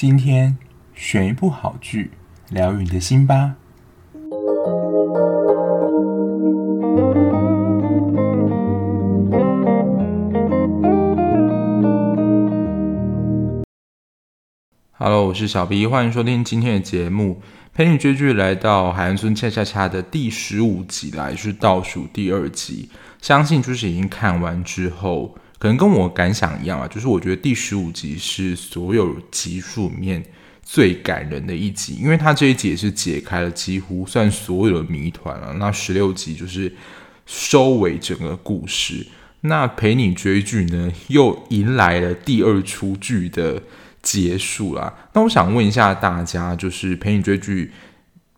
今天选一部好剧，疗愈你的心吧。Hello，我是小 B，欢迎收听今天的节目。陪你追剧来到海岸村恰恰恰的第十五集来，是倒数第二集。相信就是已经看完之后。可能跟我感想一样啊，就是我觉得第十五集是所有集数里面最感人的一集，因为它这一集也是解开了几乎算所有的谜团了。那十六集就是收尾整个故事。那陪你追剧呢，又迎来了第二出剧的结束啦。那我想问一下大家，就是陪你追剧。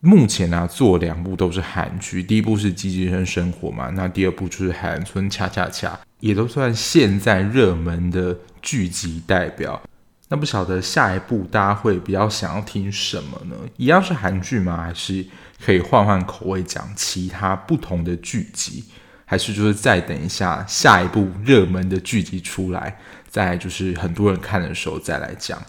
目前呢、啊，做两部都是韩剧，第一部是《机智医生生活》嘛，那第二部就是《海岸村恰恰恰》，也都算现在热门的剧集代表。那不晓得下一部大家会比较想要听什么呢？一样是韩剧吗？还是可以换换口味讲其他不同的剧集？还是就是再等一下下一部热门的剧集出来，再就是很多人看的时候再来讲？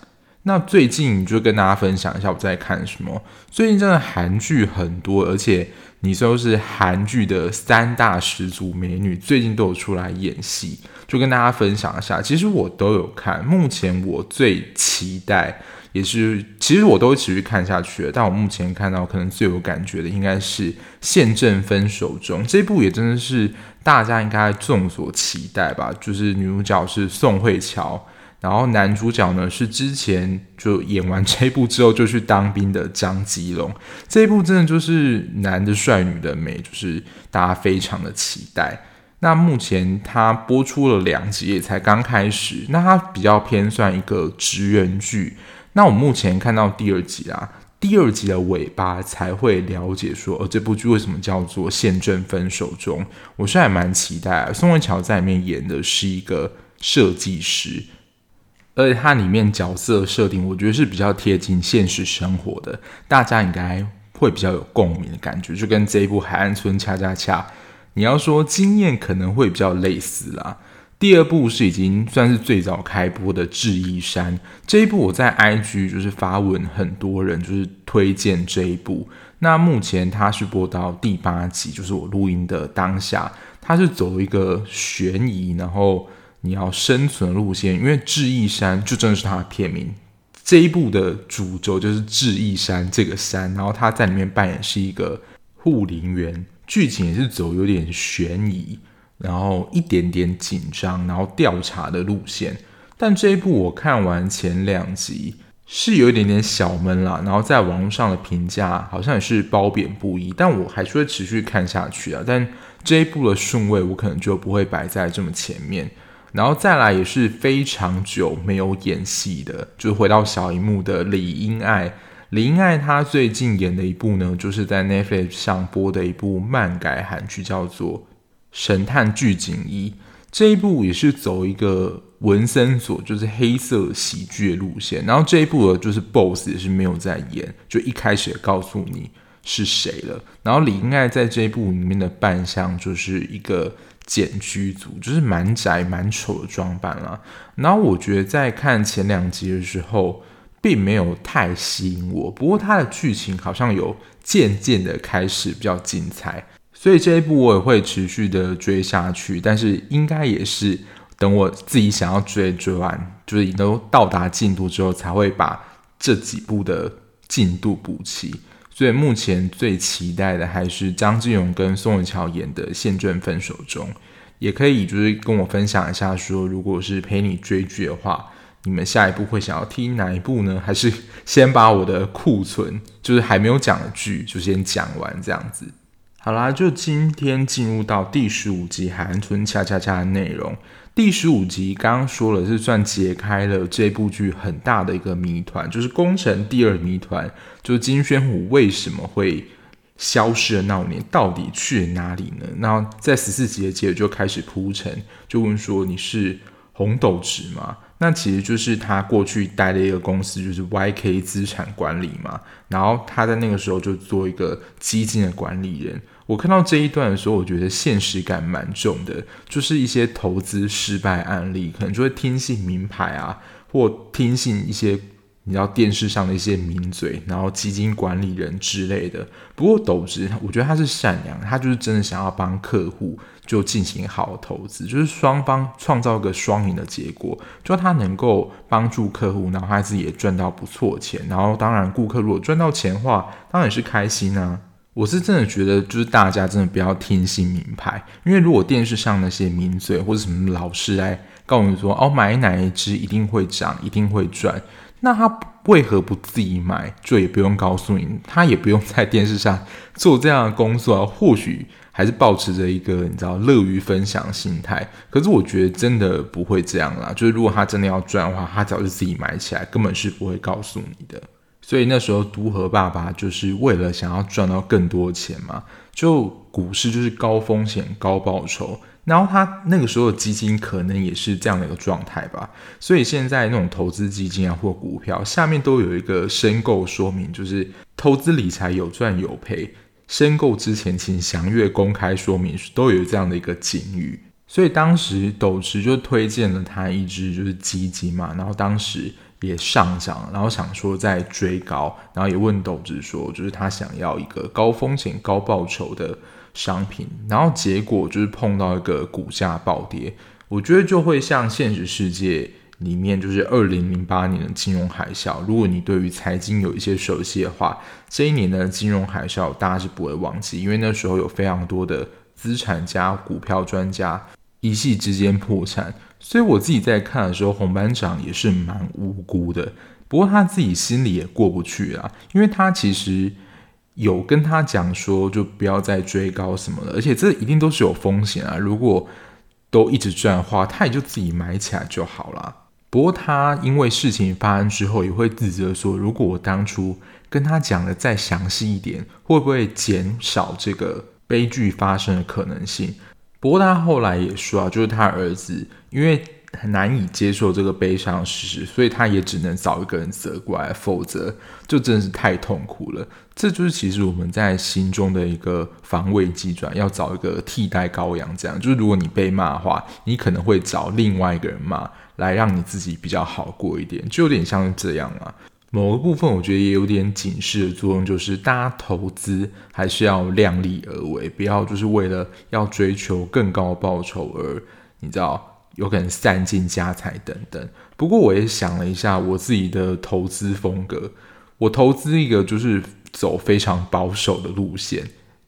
那最近就跟大家分享一下我在看什么。最近真的韩剧很多，而且你说是韩剧的三大始祖美女，最近都有出来演戏，就跟大家分享一下。其实我都有看，目前我最期待也是，其实我都会持续看下去了。但我目前看到可能最有感觉的，应该是《宪政分手中》这部，也真的是大家应该众所期待吧。就是女主角是宋慧乔。然后男主角呢，是之前就演完这一部之后就去当兵的张基龙，这一部真的就是男的帅，女的美，就是大家非常的期待。那目前他播出了两集，也才刚开始。那他比较偏算一个职员剧。那我目前看到第二集啊，第二集的尾巴才会了解说，呃，这部剧为什么叫做《现正分手中》。我是还蛮期待，宋慧乔在里面演的是一个设计师。而且它里面角色设定，我觉得是比较贴近现实生活的，大家应该会比较有共鸣的感觉，就跟这一部《海岸村恰恰恰》，你要说经验可能会比较类似啦。第二部是已经算是最早开播的《智异山》，这一部我在 IG 就是发文，很多人就是推荐这一部。那目前它是播到第八集，就是我录音的当下，它是走一个悬疑，然后。你要生存路线，因为智异山就真的是它的片名。这一部的主轴就是智异山这个山，然后他在里面扮演是一个护林员，剧情也是走有点悬疑，然后一点点紧张，然后调查的路线。但这一部我看完前两集是有一点点小闷啦，然后在网络上的评价好像也是褒贬不一，但我还是会持续看下去啊。但这一部的顺位我可能就不会摆在这么前面。然后再来也是非常久没有演戏的，就回到小荧幕的李英爱。李英爱她最近演的一部呢，就是在 Netflix 上播的一部漫改韩剧，叫做《神探巨警一》。这一部也是走一个文森佐，就是黑色喜剧路线。然后这一部呢，就是 BOSS 也是没有在演，就一开始也告诉你是谁了。然后李英爱在这一部里面的扮相就是一个。简居族就是蛮宅蛮丑的装扮啦，然后我觉得在看前两集的时候，并没有太吸引我。不过它的剧情好像有渐渐的开始比较精彩，所以这一部我也会持续的追下去。但是应该也是等我自己想要追追完，就是已都到达进度之后，才会把这几部的进度补齐。所以目前最期待的还是张基龙跟宋慧乔演的《现正分手中》，也可以就是跟我分享一下，说如果是陪你追剧的话，你们下一部会想要听哪一部呢？还是 先把我的库存，就是还没有讲的剧，就先讲完这样子。好啦，就今天进入到第十五集《海岸村恰恰恰》的内容。第十五集刚刚说了，是算解开了这部剧很大的一个谜团，就是工程第二谜团，就是金宣虎为什么会消失的那五年，到底去了哪里呢？然后在十四集的结尾就开始铺陈，就问说你是红豆子吗？那其实就是他过去待的一个公司，就是 YK 资产管理嘛。然后他在那个时候就做一个基金的管理人。我看到这一段的时候，我觉得现实感蛮重的，就是一些投资失败案例，可能就会听信名牌啊，或听信一些你知道电视上的一些名嘴，然后基金管理人之类的。不过斗直，我觉得他是善良，他就是真的想要帮客户就进行好投资，就是双方创造一个双赢的结果，就他能够帮助客户，然后他自己也赚到不错钱，然后当然顾客如果赚到钱的话，当然是开心啊。我是真的觉得，就是大家真的不要听信名牌，因为如果电视上那些名嘴或者什么老师来告诉你说，哦，买哪一支一定会涨，一定会赚。那他为何不自己买？就也不用告诉你，他也不用在电视上做这样的工作啊。或许还是保持着一个你知道乐于分享心态。可是我觉得真的不会这样啦。就是如果他真的要赚的话，他早就自己买起来，根本是不会告诉你的。所以那时候都和爸爸就是为了想要赚到更多钱嘛，就股市就是高风险高报酬。然后他那个时候基金可能也是这样的一个状态吧，所以现在那种投资基金啊或股票下面都有一个申购说明，就是投资理财有赚有赔，申购之前请详阅公开说明书，都有这样的一个警语。所以当时斗直就推荐了他一支就是基金嘛，然后当时也上涨，然后想说再追高，然后也问董志说，就是他想要一个高风险高报酬的。商品，然后结果就是碰到一个股价暴跌，我觉得就会像现实世界里面，就是二零零八年的金融海啸。如果你对于财经有一些熟悉的话，这一年的金融海啸大家是不会忘记，因为那时候有非常多的资产家、股票专家一夕之间破产。所以我自己在看的时候，红班长也是蛮无辜的，不过他自己心里也过不去啊，因为他其实。有跟他讲说，就不要再追高什么的，而且这一定都是有风险啊。如果都一直赚的话，他也就自己买起来就好了。不过他因为事情发生之后，也会自责说，如果我当初跟他讲的再详细一点，会不会减少这个悲剧发生的可能性？不过他后来也说啊，就是他儿子因为。很难以接受这个悲伤事实，所以他也只能找一个人责怪，否则就真的是太痛苦了。这就是其实我们在心中的一个防卫机转，要找一个替代羔羊。这样就是，如果你被骂的话，你可能会找另外一个人骂，来让你自己比较好过一点，就有点像这样啊。某个部分我觉得也有点警示的作用，就是大家投资还是要量力而为，不要就是为了要追求更高报酬而你知道。有可能散尽家财等等。不过我也想了一下，我自己的投资风格，我投资一个就是走非常保守的路线。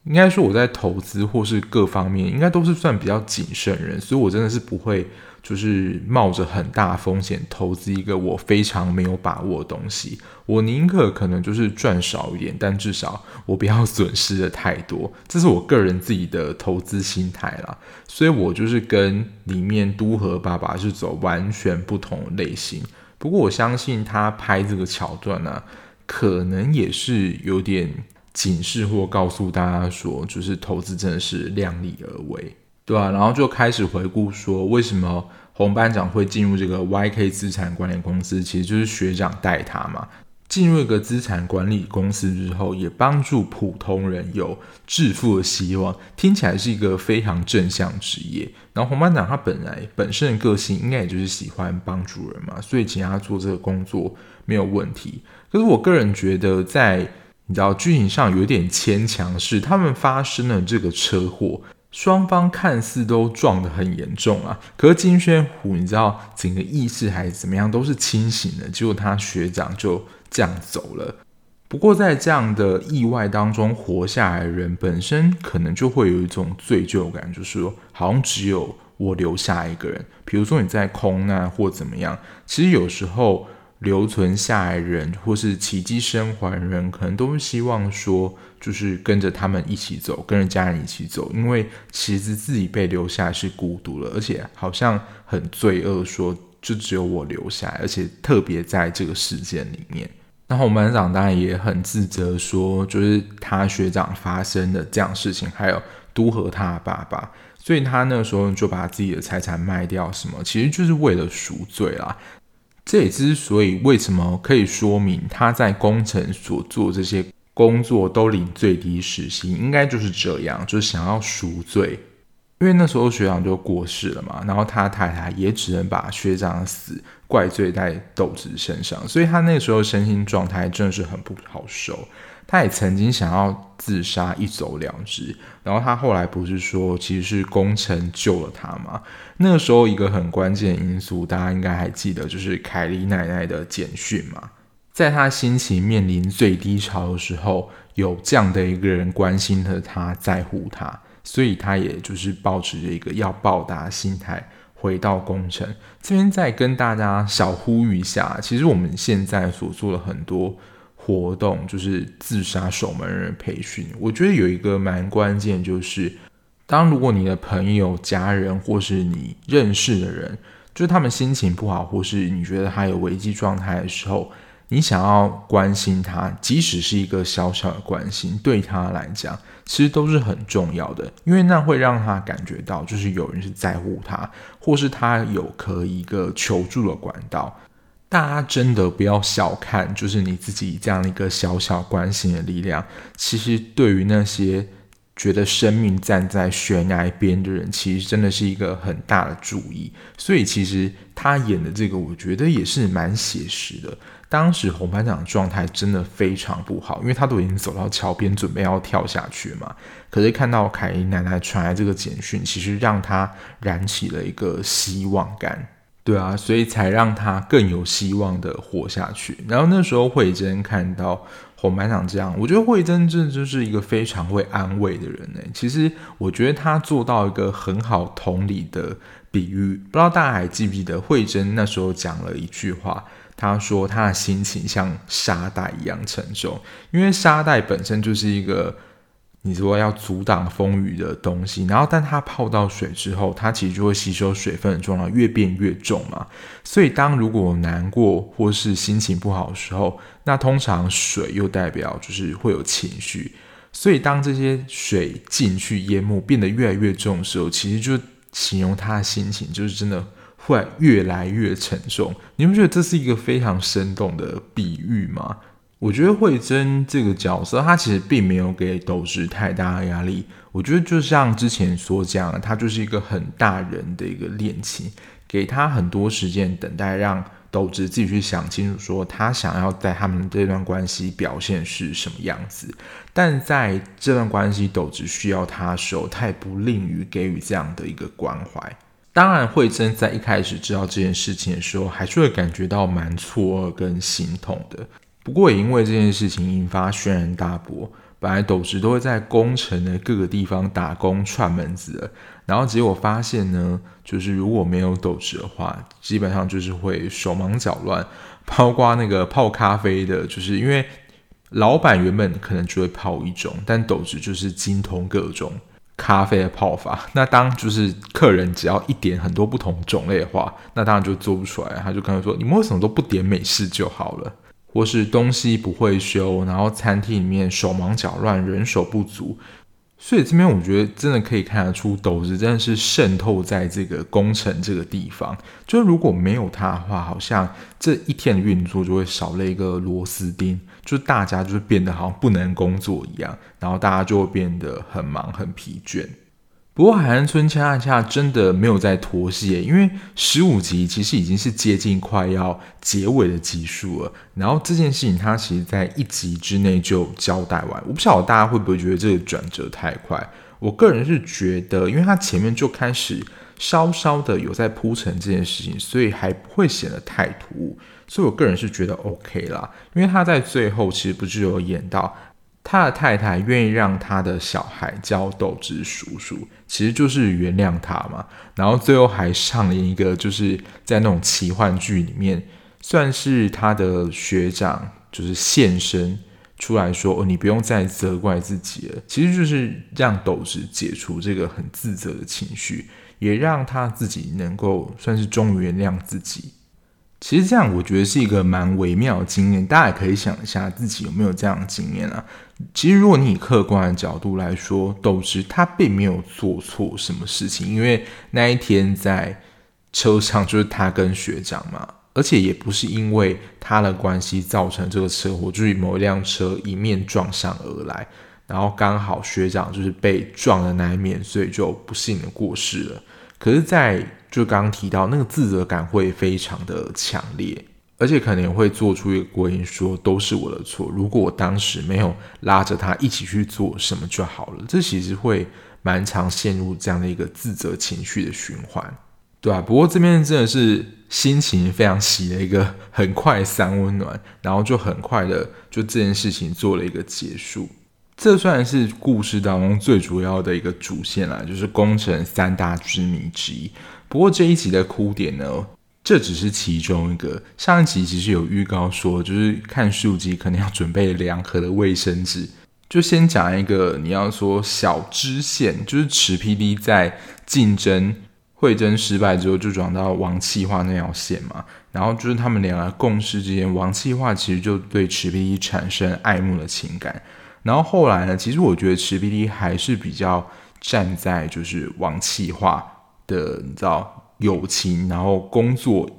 应该说我在投资或是各方面，应该都是算比较谨慎人，所以我真的是不会。就是冒着很大风险投资一个我非常没有把握的东西，我宁可可能就是赚少一点，但至少我不要损失的太多，这是我个人自己的投资心态啦。所以我就是跟里面都和爸爸是走完全不同类型。不过我相信他拍这个桥段呢、可能也是有点警示或告诉大家说，就是投资真的是量力而为。对啊，然后就开始回顾说，为什么洪班长会进入这个 YK 资产管理公司，其实就是学长带他嘛。进入一个资产管理公司之后，也帮助普通人有致富的希望，听起来是一个非常正向职业。然后洪班长他本来本身的个性应该也就是喜欢帮助人嘛，所以请他做这个工作没有问题。可是我个人觉得，在你知道剧情上有点牵强，是他们发生了这个车祸。双方看似都撞得很严重啊，可是金宣虎，你知道整个意识还是怎么样，都是清醒的。结果他学长就这样走了。不过在这样的意外当中活下来的人本身，可能就会有一种罪疚感，就是说好像只有我留下一个人。比如说你在空难或怎么样，其实有时候。留存下来人，或是奇迹生还人，可能都是希望说，就是跟着他们一起走，跟着家人一起走，因为其实自己被留下是孤独了，而且好像很罪恶，说就只有我留下来，而且特别在这个事件里面。然后我们班长当然也很自责，说就是他学长发生的这样事情，还有都和他爸爸，所以他那个时候就把自己的财产卖掉，什么其实就是为了赎罪啦。这也之所以为什么可以说明他在工程所做这些工作都领最低时薪，应该就是这样，就是想要赎罪。因为那时候学长就过世了嘛，然后他太太也只能把学长的死怪罪在豆子身上，所以他那时候身心状态真的是很不好受。他也曾经想要自杀一走了之，然后他后来不是说其实是工程救了他吗？那个时候一个很关键因素，大家应该还记得，就是凯莉奶奶的简讯嘛。在他心情面临最低潮的时候，有这样的一个人关心着他，在乎他，所以他也就是抱持着一个要报答心态，回到工程。这边再跟大家小呼吁一下，其实我们现在所做的很多。活动就是自杀守门人培训，我觉得有一个蛮关键，就是当如果你的朋友、家人或是你认识的人，就是他们心情不好，或是你觉得他有危机状态的时候，你想要关心他，即使是一个小小的关心，对他来讲其实都是很重要的，因为那会让他感觉到就是有人是在乎他，或是他有可以一个求助的管道。大家真的不要小看，就是你自己这样一个小小关心的力量。其实对于那些觉得生命站在悬崖边的人，其实真的是一个很大的注意。所以其实他演的这个，我觉得也是蛮写实的。当时洪班长的状态真的非常不好，因为他都已经走到桥边准备要跳下去嘛。可是看到凯莉奶奶传来这个简讯，其实让他燃起了一个希望感。对啊，所以才让他更有希望的活下去。然后那时候慧珍看到洪班长这样，我觉得慧珍这就是一个非常会安慰的人呢。其实我觉得他做到一个很好同理的比喻，不知道大家还记不记得慧珍那时候讲了一句话，他说他的心情像沙袋一样沉重，因为沙袋本身就是一个。你说要阻挡风雨的东西，然后但它泡到水之后，它其实就会吸收水分的重量越变越重嘛。所以当如果难过或是心情不好的时候，那通常水又代表就是会有情绪。所以当这些水进去淹没，变得越来越重的时候，其实就形容他的心情就是真的会越来越沉重。你们觉得这是一个非常生动的比喻吗？我觉得慧珍这个角色，她其实并没有给斗直太大的压力。我觉得就像之前所讲的，她就是一个很大人的一个恋情，给她很多时间等待，让斗直自己去想清楚，说他想要在他们这段关系表现是什么样子。但在这段关系，斗直需要他的时候，他也不吝于给予这样的一个关怀。当然，慧珍在一开始知道这件事情的时候，还是会感觉到蛮错愕跟心痛的。不过也因为这件事情引发轩然大波，本来斗直都会在工程的各个地方打工串门子，然后结果发现呢，就是如果没有斗直的话，基本上就是会手忙脚乱，包括那个泡咖啡的，就是因为老板原本可能就会泡一种，但斗直就是精通各种咖啡的泡法，那当就是客人只要一点很多不同种类的话，那当然就做不出来，他就跟他说：“你们为什么都不点美式就好了？”或是东西不会修，然后餐厅里面手忙脚乱，人手不足，所以这边我觉得真的可以看得出，斗子真的是渗透在这个工程这个地方。就如果没有它的话，好像这一天的运作就会少了一个螺丝钉，就大家就是变得好像不能工作一样，然后大家就会变得很忙很疲倦。不过海岸村恰恰真的没有在拖戏，因为十五集其实已经是接近快要结尾的集数了。然后这件事情它其实在一集之内就交代完，我不晓得大家会不会觉得这个转折太快。我个人是觉得，因为它前面就开始稍稍的有在铺陈这件事情，所以还不会显得太突兀。所以我个人是觉得 OK 啦，因为他在最后其实不是有演到。他的太太愿意让他的小孩叫斗直叔叔，其实就是原谅他嘛。然后最后还上了一个，就是在那种奇幻剧里面，算是他的学长，就是现身出来说：“哦，你不用再责怪自己了。”其实就是让斗直解除这个很自责的情绪，也让他自己能够算是终于原谅自己。其实这样，我觉得是一个蛮微妙的经验。大家也可以想一下，自己有没有这样的经验啊？其实，如果你以客观的角度来说，豆汁他并没有做错什么事情，因为那一天在车上就是他跟学长嘛，而且也不是因为他的关系造成这个车祸，就是某一辆车迎面撞上而来。然后刚好学长就是被撞的那一面，所以就不幸的过世了。可是，在就刚刚提到那个自责感会非常的强烈，而且可能会做出一个归因，说都是我的错。如果我当时没有拉着他一起去做什么就好了，这其实会蛮常陷入这样的一个自责情绪的循环，对啊，不过这边真的是心情非常喜的一个很快三温暖，然后就很快的就这件事情做了一个结束。这算是故事当中最主要的一个主线啦，就是宫城三大之谜之一。不过这一集的哭点呢，这只是其中一个。上一集其实有预告说，就是看书籍可能要准备两盒的卫生纸。就先讲一个，你要说小支线，就是池 PD 在竞争会争失败之后，就转到王气化那条线嘛。然后就是他们两个共事之间，王气化其实就对池 PD 产生爱慕的情感。然后后来呢，其实我觉得池 PD 还是比较站在就是王气化的，你知道友情，然后工作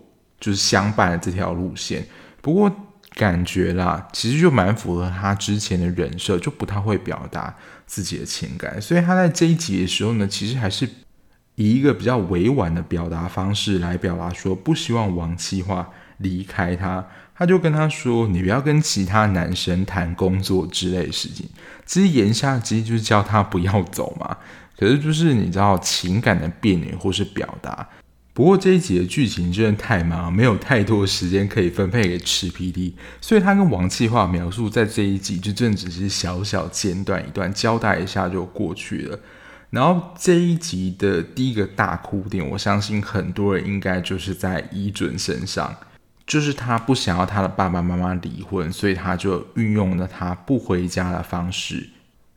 就是相伴的这条路线。不过感觉啦，其实就蛮符合他之前的人设，就不太会表达自己的情感。所以他在这一集的时候呢，其实还是以一个比较委婉的表达方式来表达说，不希望王企划离开他。他就跟他说：“你不要跟其他男生谈工作之类的事情。”其实言下之意就是叫他不要走嘛。可是就是你知道情感的变扭或是表达。不过这一集的剧情真的太忙，没有太多时间可以分配给池 PD，所以他跟王企划描述在这一集就真的只是小小简短一段交代一下就过去了。然后这一集的第一个大哭点，我相信很多人应该就是在伊准身上。就是他不想要他的爸爸妈妈离婚，所以他就运用了他不回家的方式，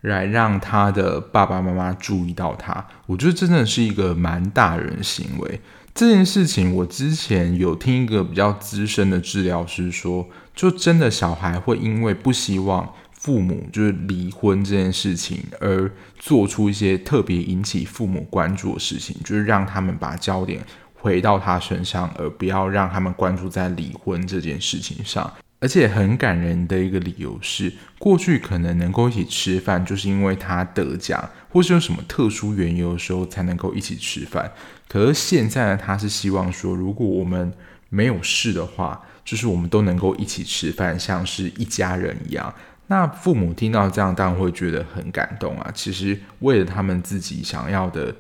来让他的爸爸妈妈注意到他。我觉得真的是一个蛮大人行为。这件事情我之前有听一个比较资深的治疗师说，就真的小孩会因为不希望父母就是离婚这件事情，而做出一些特别引起父母关注的事情，就是让他们把焦点。回到他身上，而不要让他们关注在离婚这件事情上。而且很感人的一个理由是，过去可能能够一起吃饭，就是因为他得奖，或是有什么特殊缘由的时候才能够一起吃饭。可是现在呢，他是希望说，如果我们没有事的话，就是我们都能够一起吃饭，像是一家人一样。那父母听到这样，当然会觉得很感动啊。其实为了他们自己想要的。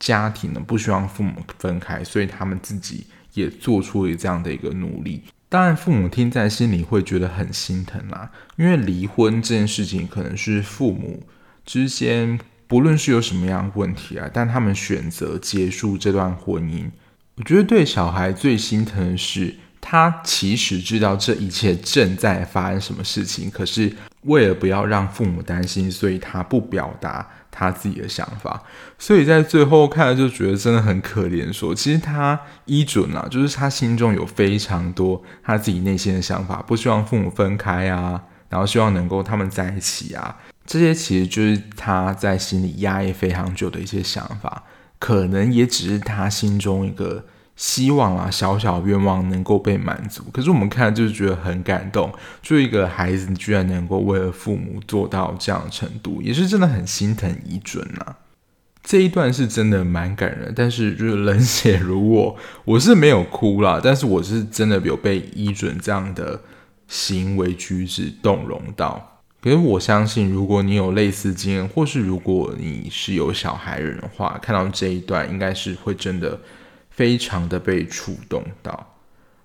家庭呢，不希望父母分开，所以他们自己也做出了这样的一个努力。当然，父母听在心里会觉得很心疼啦，因为离婚这件事情可能是父母之间不论是有什么样的问题啊，但他们选择结束这段婚姻。我觉得对小孩最心疼的是，他其实知道这一切正在发生什么事情，可是为了不要让父母担心，所以他不表达。他自己的想法，所以在最后看了就觉得真的很可怜。说其实他依准啊，就是他心中有非常多他自己内心的想法，不希望父母分开啊，然后希望能够他们在一起啊，这些其实就是他在心里压抑非常久的一些想法，可能也只是他心中一个。希望啊，小小愿望能够被满足。可是我们看就是觉得很感动，就一个孩子居然能够为了父母做到这样的程度，也是真的很心疼伊准呐、啊。这一段是真的蛮感人，但是就是冷血如我，我是没有哭啦，但是我是真的有被伊准这样的行为举止动容到。可是我相信，如果你有类似经验，或是如果你是有小孩人的话，看到这一段应该是会真的。非常的被触动到，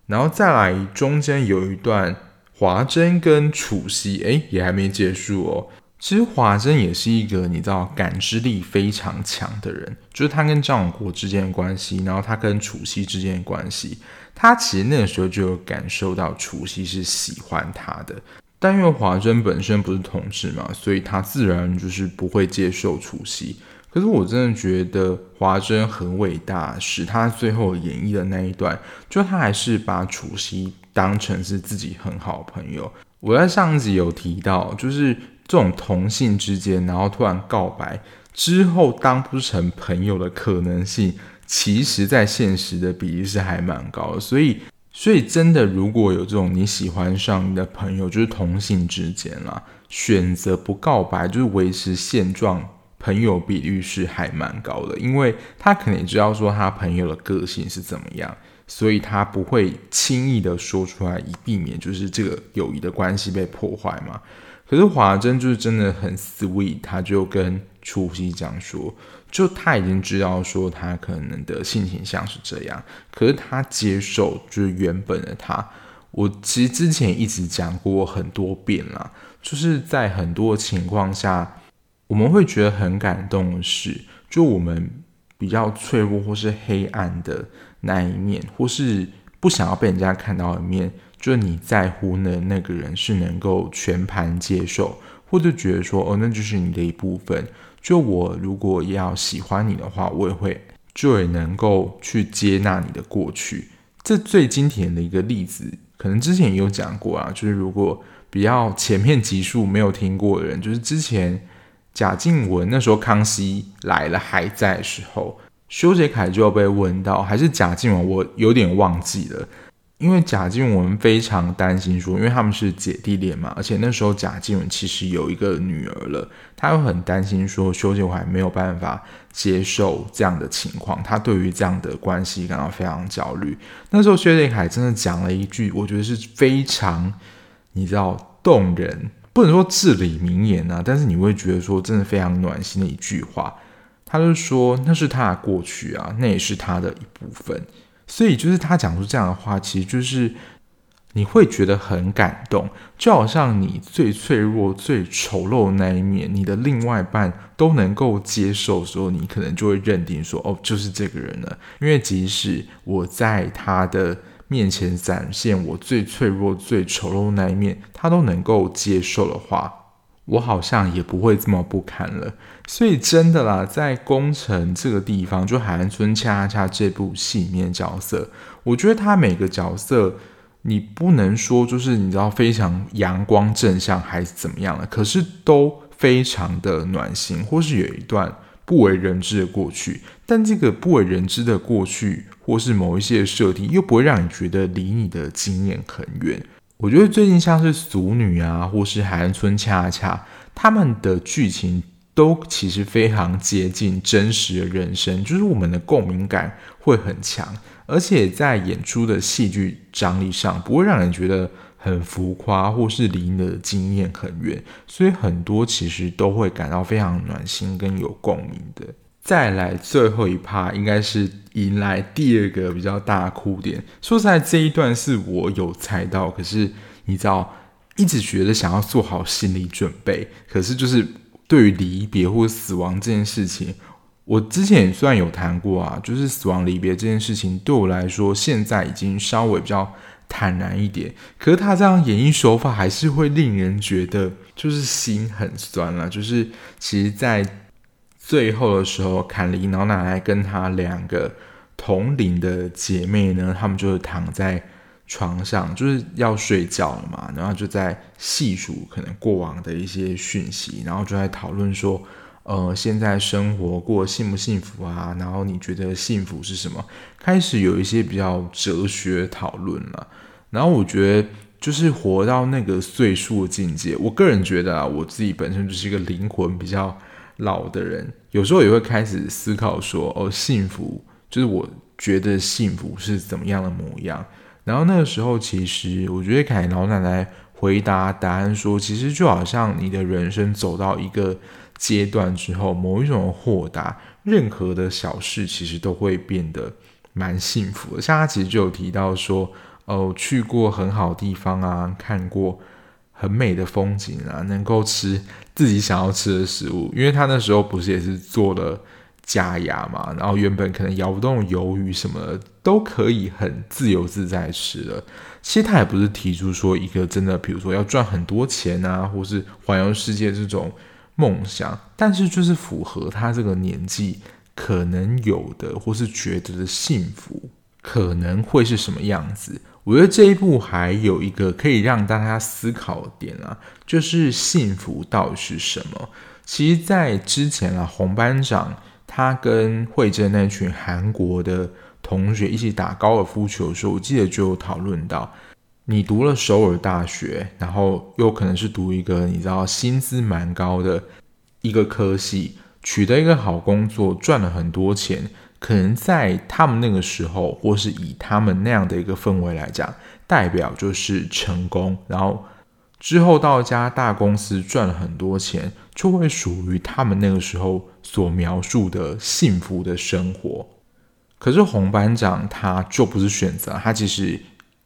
然后再来中间有一段华珍跟楚熙，诶，也还没结束哦。其实华珍也是一个你知道感知力非常强的人，就是他跟张永国之间的关系，然后他跟楚熙之间的关系，他其实那个时候就有感受到楚熙是喜欢他的，但因为华珍本身不是同志嘛，所以他自然就是不会接受楚熙。可是我真的觉得华真很伟大，使他最后演绎的那一段，就他还是把楚熙当成是自己很好的朋友。我在上集有提到，就是这种同性之间，然后突然告白之后当不成朋友的可能性，其实在现实的比例是还蛮高的。所以所以真的，如果有这种你喜欢上你的朋友，就是同性之间啦，选择不告白，就是维持现状，朋友比率是还蛮高的，因为他肯定知道说他朋友的个性是怎么样，所以他不会轻易的说出来，以避免就是这个友谊的关系被破坏嘛。可是华真就是真的很 sweet，他就跟除夕讲说，就他已经知道说他可能的性倾向是这样，可是他接受就是原本的他。我其实之前一直讲过很多遍啦，就是在很多情况下，我们会觉得很感动的是，就我们比较脆弱或是黑暗的那一面，或是不想要被人家看到的面。就你在乎的那个人是能够全盘接受，或者觉得说哦，那就是你的一部分。就我如果要喜欢你的话，我也会就也能够去接纳你的过去。这最经典的一个例子，可能之前也有讲过啊，就是如果比较前面集数没有听过的人，就是之前贾静雯那时候康熙来了还在的时候，修杰楷就要被问到，还是贾静雯，我有点忘记了。因为贾静雯非常担心说，因为他们是姐弟恋嘛，而且那时候贾静雯其实有一个女儿了，她又很担心说修杰楷没有办法接受这样的情况，她对于这样的关系感到非常焦虑。那时候修杰楷真的讲了一句，我觉得是非常你知道动人，不能说至理名言啊，但是你会觉得说真的非常暖心的一句话。他就说那是他的过去啊，那也是他的一部分。所以就是他讲出这样的话，其实就是你会觉得很感动，就好像你最脆弱、最丑陋的那一面，你的另外一半都能够接受的时候，你可能就会认定说，哦，就是这个人了。因为即使我在他的面前展现我最脆弱、最丑陋的那一面，他都能够接受的话。我好像也不会这么不堪了，所以真的啦，在宫城这个地方，就《海岸村恰恰》这部戏里面角色，我觉得他每个角色，你不能说就是你知道非常阳光正向还是怎么样的，可是都非常的暖心，或是有一段不为人知的过去，但这个不为人知的过去，或是某一些设定，又不会让你觉得离你的经验很远。我觉得最近像是《俗女》啊，或是《海岸村恰恰》，他们的剧情都其实非常接近真实的人生，就是我们的共鸣感会很强，而且在演出的戏剧张力上，不会让人觉得很浮夸，或是离你的经验很远，所以很多其实都会感到非常暖心跟有共鸣的。再来最后一趴，应该是迎来第二个比较大哭点。说实在，这一段是我有猜到，可是你知道，一直觉得想要做好心理准备。可是就是对于离别或死亡这件事情，我之前也算有谈过啊，就是死亡离别这件事情对我来说，现在已经稍微比较坦然一点。可是他这样演绎手法，还是会令人觉得就是心很酸了。就是其实，在最后的时候，坎梨老奶奶跟她两个同龄的姐妹呢，她们就是躺在床上，就是要睡觉了嘛，然后就在细数可能过往的一些讯息，然后就在讨论说，呃，现在生活过幸不幸福啊？然后你觉得幸福是什么？开始有一些比较哲学讨论了。然后我觉得，就是活到那个岁数的境界，我个人觉得啊，我自己本身就是一个灵魂比较。老的人有时候也会开始思考说：“哦，幸福就是我觉得幸福是怎么样的模样。”然后那个时候，其实我觉得凯老奶奶回答答案说：“其实就好像你的人生走到一个阶段之后，某一种豁达，任何的小事其实都会变得蛮幸福的。”像他其实就有提到说：“哦，去过很好地方啊，看过。”很美的风景啊，能够吃自己想要吃的食物，因为他那时候不是也是做了假牙嘛，然后原本可能咬不动鱿鱼什么的都可以很自由自在吃的。其实他也不是提出说一个真的，比如说要赚很多钱啊，或是环游世界这种梦想，但是就是符合他这个年纪可能有的，或是觉得的幸福可能会是什么样子。我觉得这一部还有一个可以让大家思考的点啊，就是幸福到底是什么？其实，在之前啊，红班长他跟惠珍那群韩国的同学一起打高尔夫球的时候，我记得就有讨论到，你读了首尔大学，然后又可能是读一个你知道薪资蛮高的一个科系，取得一个好工作，赚了很多钱，可能在他们那个时候，或是以他们那样的一个氛围来讲，代表就是成功，然后。之后到一家大公司赚了很多钱，就会属于他们那个时候所描述的幸福的生活。可是洪班长他就不是选择，他其实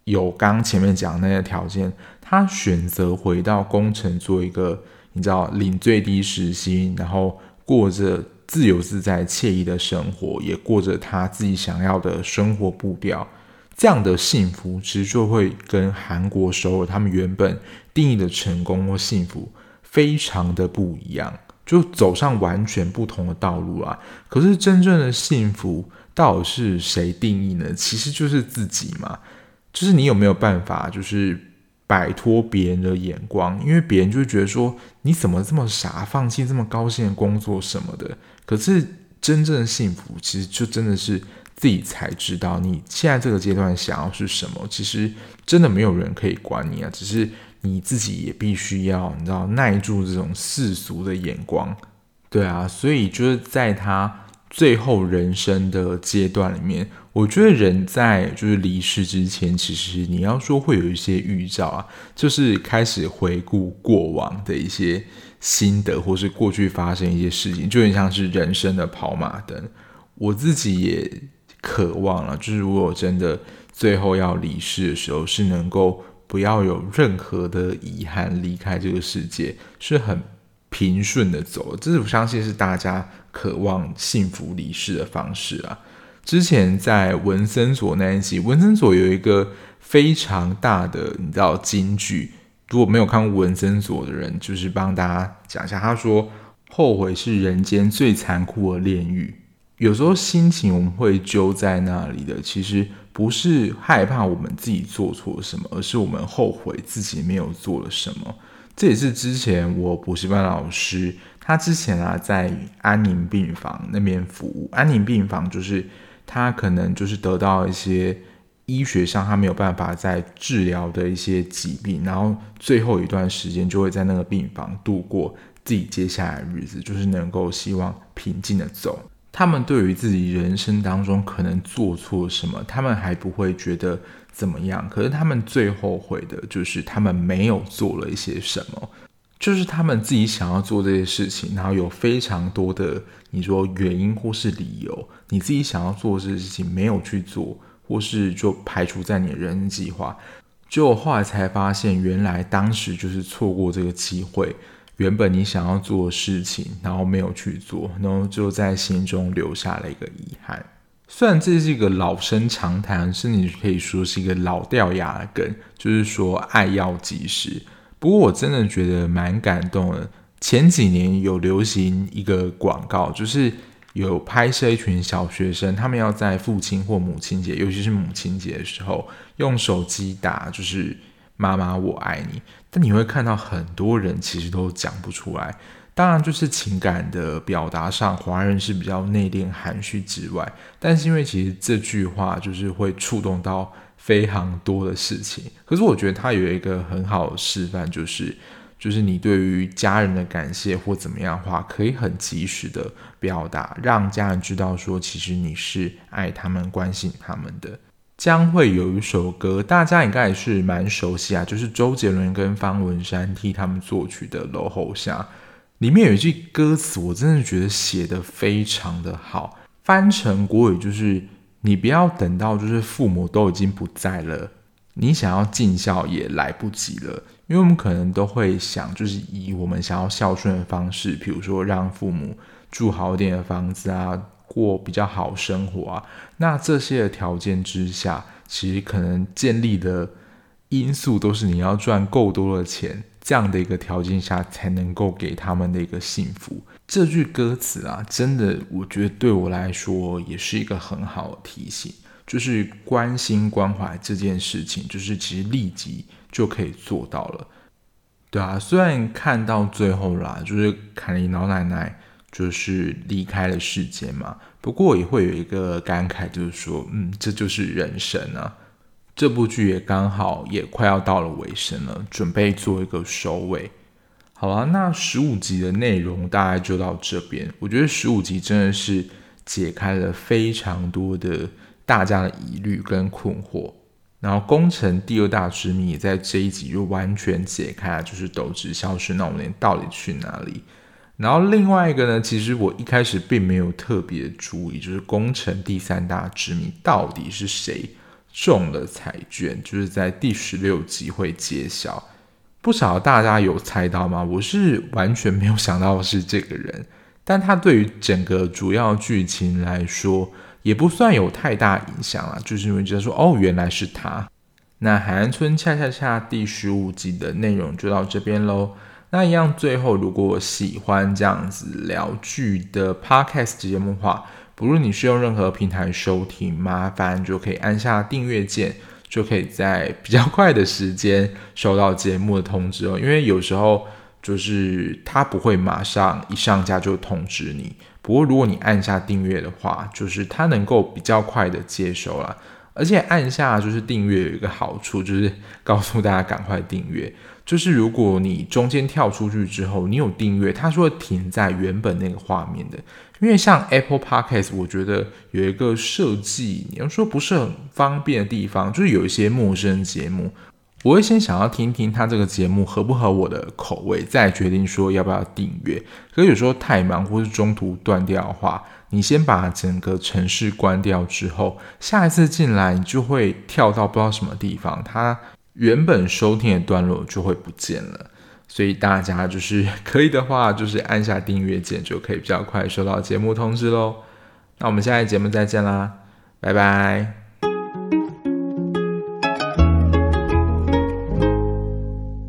有刚前面讲那些条件，他选择回到工程做一个你知道领最低时薪，然后过着自由自在、惬意的生活，也过着他自己想要的生活步调。这样的幸福其实就会跟韩国首尔他们原本定义的成功或幸福非常的不一样，就走上完全不同的道路啊。可是真正的幸福到底是谁定义呢？其实就是自己嘛。就是你有没有办法，就是摆脱别人的眼光？因为别人就会觉得说你怎么这么傻，放弃这么高薪的工作什么的。可是真正的幸福，其实就真的是。自己才知道你现在这个阶段想要是什么，其实真的没有人可以管你啊，只是你自己也必须要，你知道耐住这种世俗的眼光，对啊，所以就是在他最后人生的阶段里面，我觉得人在就是离世之前，其实你要说会有一些预兆啊，就是开始回顾过往的一些心得，或是过去发生一些事情，就很像是人生的跑马灯，我自己也。渴望了，就是如果真的最后要离世的时候，是能够不要有任何的遗憾离开这个世界，是很平顺的走。这是我相信是大家渴望幸福离世的方式啊。之前在文森佐那一集，文森佐有一个非常大的你知道金句，如果没有看过文森佐的人，就是帮大家讲一下。他说：“后悔是人间最残酷的炼狱。”有时候心情我们会揪在那里的，其实不是害怕我们自己做错了什么，而是我们后悔自己没有做了什么。这也是之前我补习班老师，他之前啊在安宁病房那边服务。安宁病房就是他可能就是得到一些医学上他没有办法再治疗的一些疾病，然后最后一段时间就会在那个病房度过自己接下来的日子，就是能够希望平静的走。他们对于自己人生当中可能做错什么，他们还不会觉得怎么样。可是他们最后悔的就是他们没有做了一些什么，就是他们自己想要做这些事情，然后有非常多的你说原因或是理由，你自己想要做这些事情没有去做，或是就排除在你的人生计划，结果后来才发现，原来当时就是错过这个机会。原本你想要做的事情，然后没有去做，然后就在心中留下了一个遗憾。虽然这是一个老生常谈，甚至可以说是一个老掉牙的梗，就是说爱要及时。不过我真的觉得蛮感动的。前几年有流行一个广告，就是有拍摄一群小学生，他们要在父亲或母亲节，尤其是母亲节的时候，用手机打，就是。妈妈，我爱你。但你会看到很多人其实都讲不出来。当然，就是情感的表达上，华人是比较内敛含蓄之外，但是因为其实这句话就是会触动到非常多的事情。可是我觉得它有一个很好的示范，就是就是你对于家人的感谢或怎么样的话，可以很及时的表达，让家人知道说，其实你是爱他们、关心他们的。将会有一首歌，大家应该也是蛮熟悉啊，就是周杰伦跟方文山替他们作曲的《落雨声》，里面有一句歌词，我真的觉得写得非常的好。翻成国语就是：你不要等到就是父母都已经不在了，你想要尽孝也来不及了。因为我们可能都会想，就是以我们想要孝顺的方式，比如说让父母住好一点的房子啊。过比较好生活啊，那这些的条件之下，其实可能建立的因素都是你要赚够多的钱，这样的一个条件下才能够给他们的一个幸福。这句歌词啊，真的，我觉得对我来说也是一个很好的提醒，就是关心关怀这件事情，就是其实立即就可以做到了。对啊，虽然看到最后啦，就是凯莉老奶奶。就是离开了世间嘛。不过也会有一个感慨，就是说，嗯，这就是人生啊。这部剧也刚好也快要到了尾声了，准备做一个收尾。好了，那十五集的内容大概就到这边。我觉得十五集真的是解开了非常多的大家的疑虑跟困惑。然后宫城第二大之谜也在这一集就完全解开了，就是斗直消失那五年到底去哪里？然后另外一个呢，其实我一开始并没有特别注意，就是工程第三大之谜到底是谁？中了彩券，就是在第十六集会揭晓。不晓得大家有猜到吗？我是完全没有想到是这个人，但他对于整个主要剧情来说也不算有太大影响啊。就是因为觉得说，哦，原来是他。那海岸村恰恰恰第十五集的内容就到这边喽。那一样，最后如果喜欢这样子聊剧的 podcast 节目的话，不论你是用任何平台收听，麻烦就可以按下订阅键，就可以在比较快的时间收到节目的通知哦。因为有时候就是它不会马上一上架就通知你，不过如果你按下订阅的话，就是它能够比较快的接收啦。而且按下就是订阅有一个好处，就是告诉大家赶快订阅。就是如果你中间跳出去之后，你有订阅，它是会停在原本那个画面的。因为像 Apple Podcast，我觉得有一个设计，你要说不是很方便的地方，就是有一些陌生节目，我会先想要听听它这个节目合不合我的口味，再决定说要不要订阅。可是有时候太忙或是中途断掉的话，你先把整个城市关掉之后，下一次进来你就会跳到不知道什么地方，它原本收听的段落就会不见了。所以大家就是可以的话，就是按下订阅键，就可以比较快收到节目通知喽。那我们下期节目再见啦，拜拜。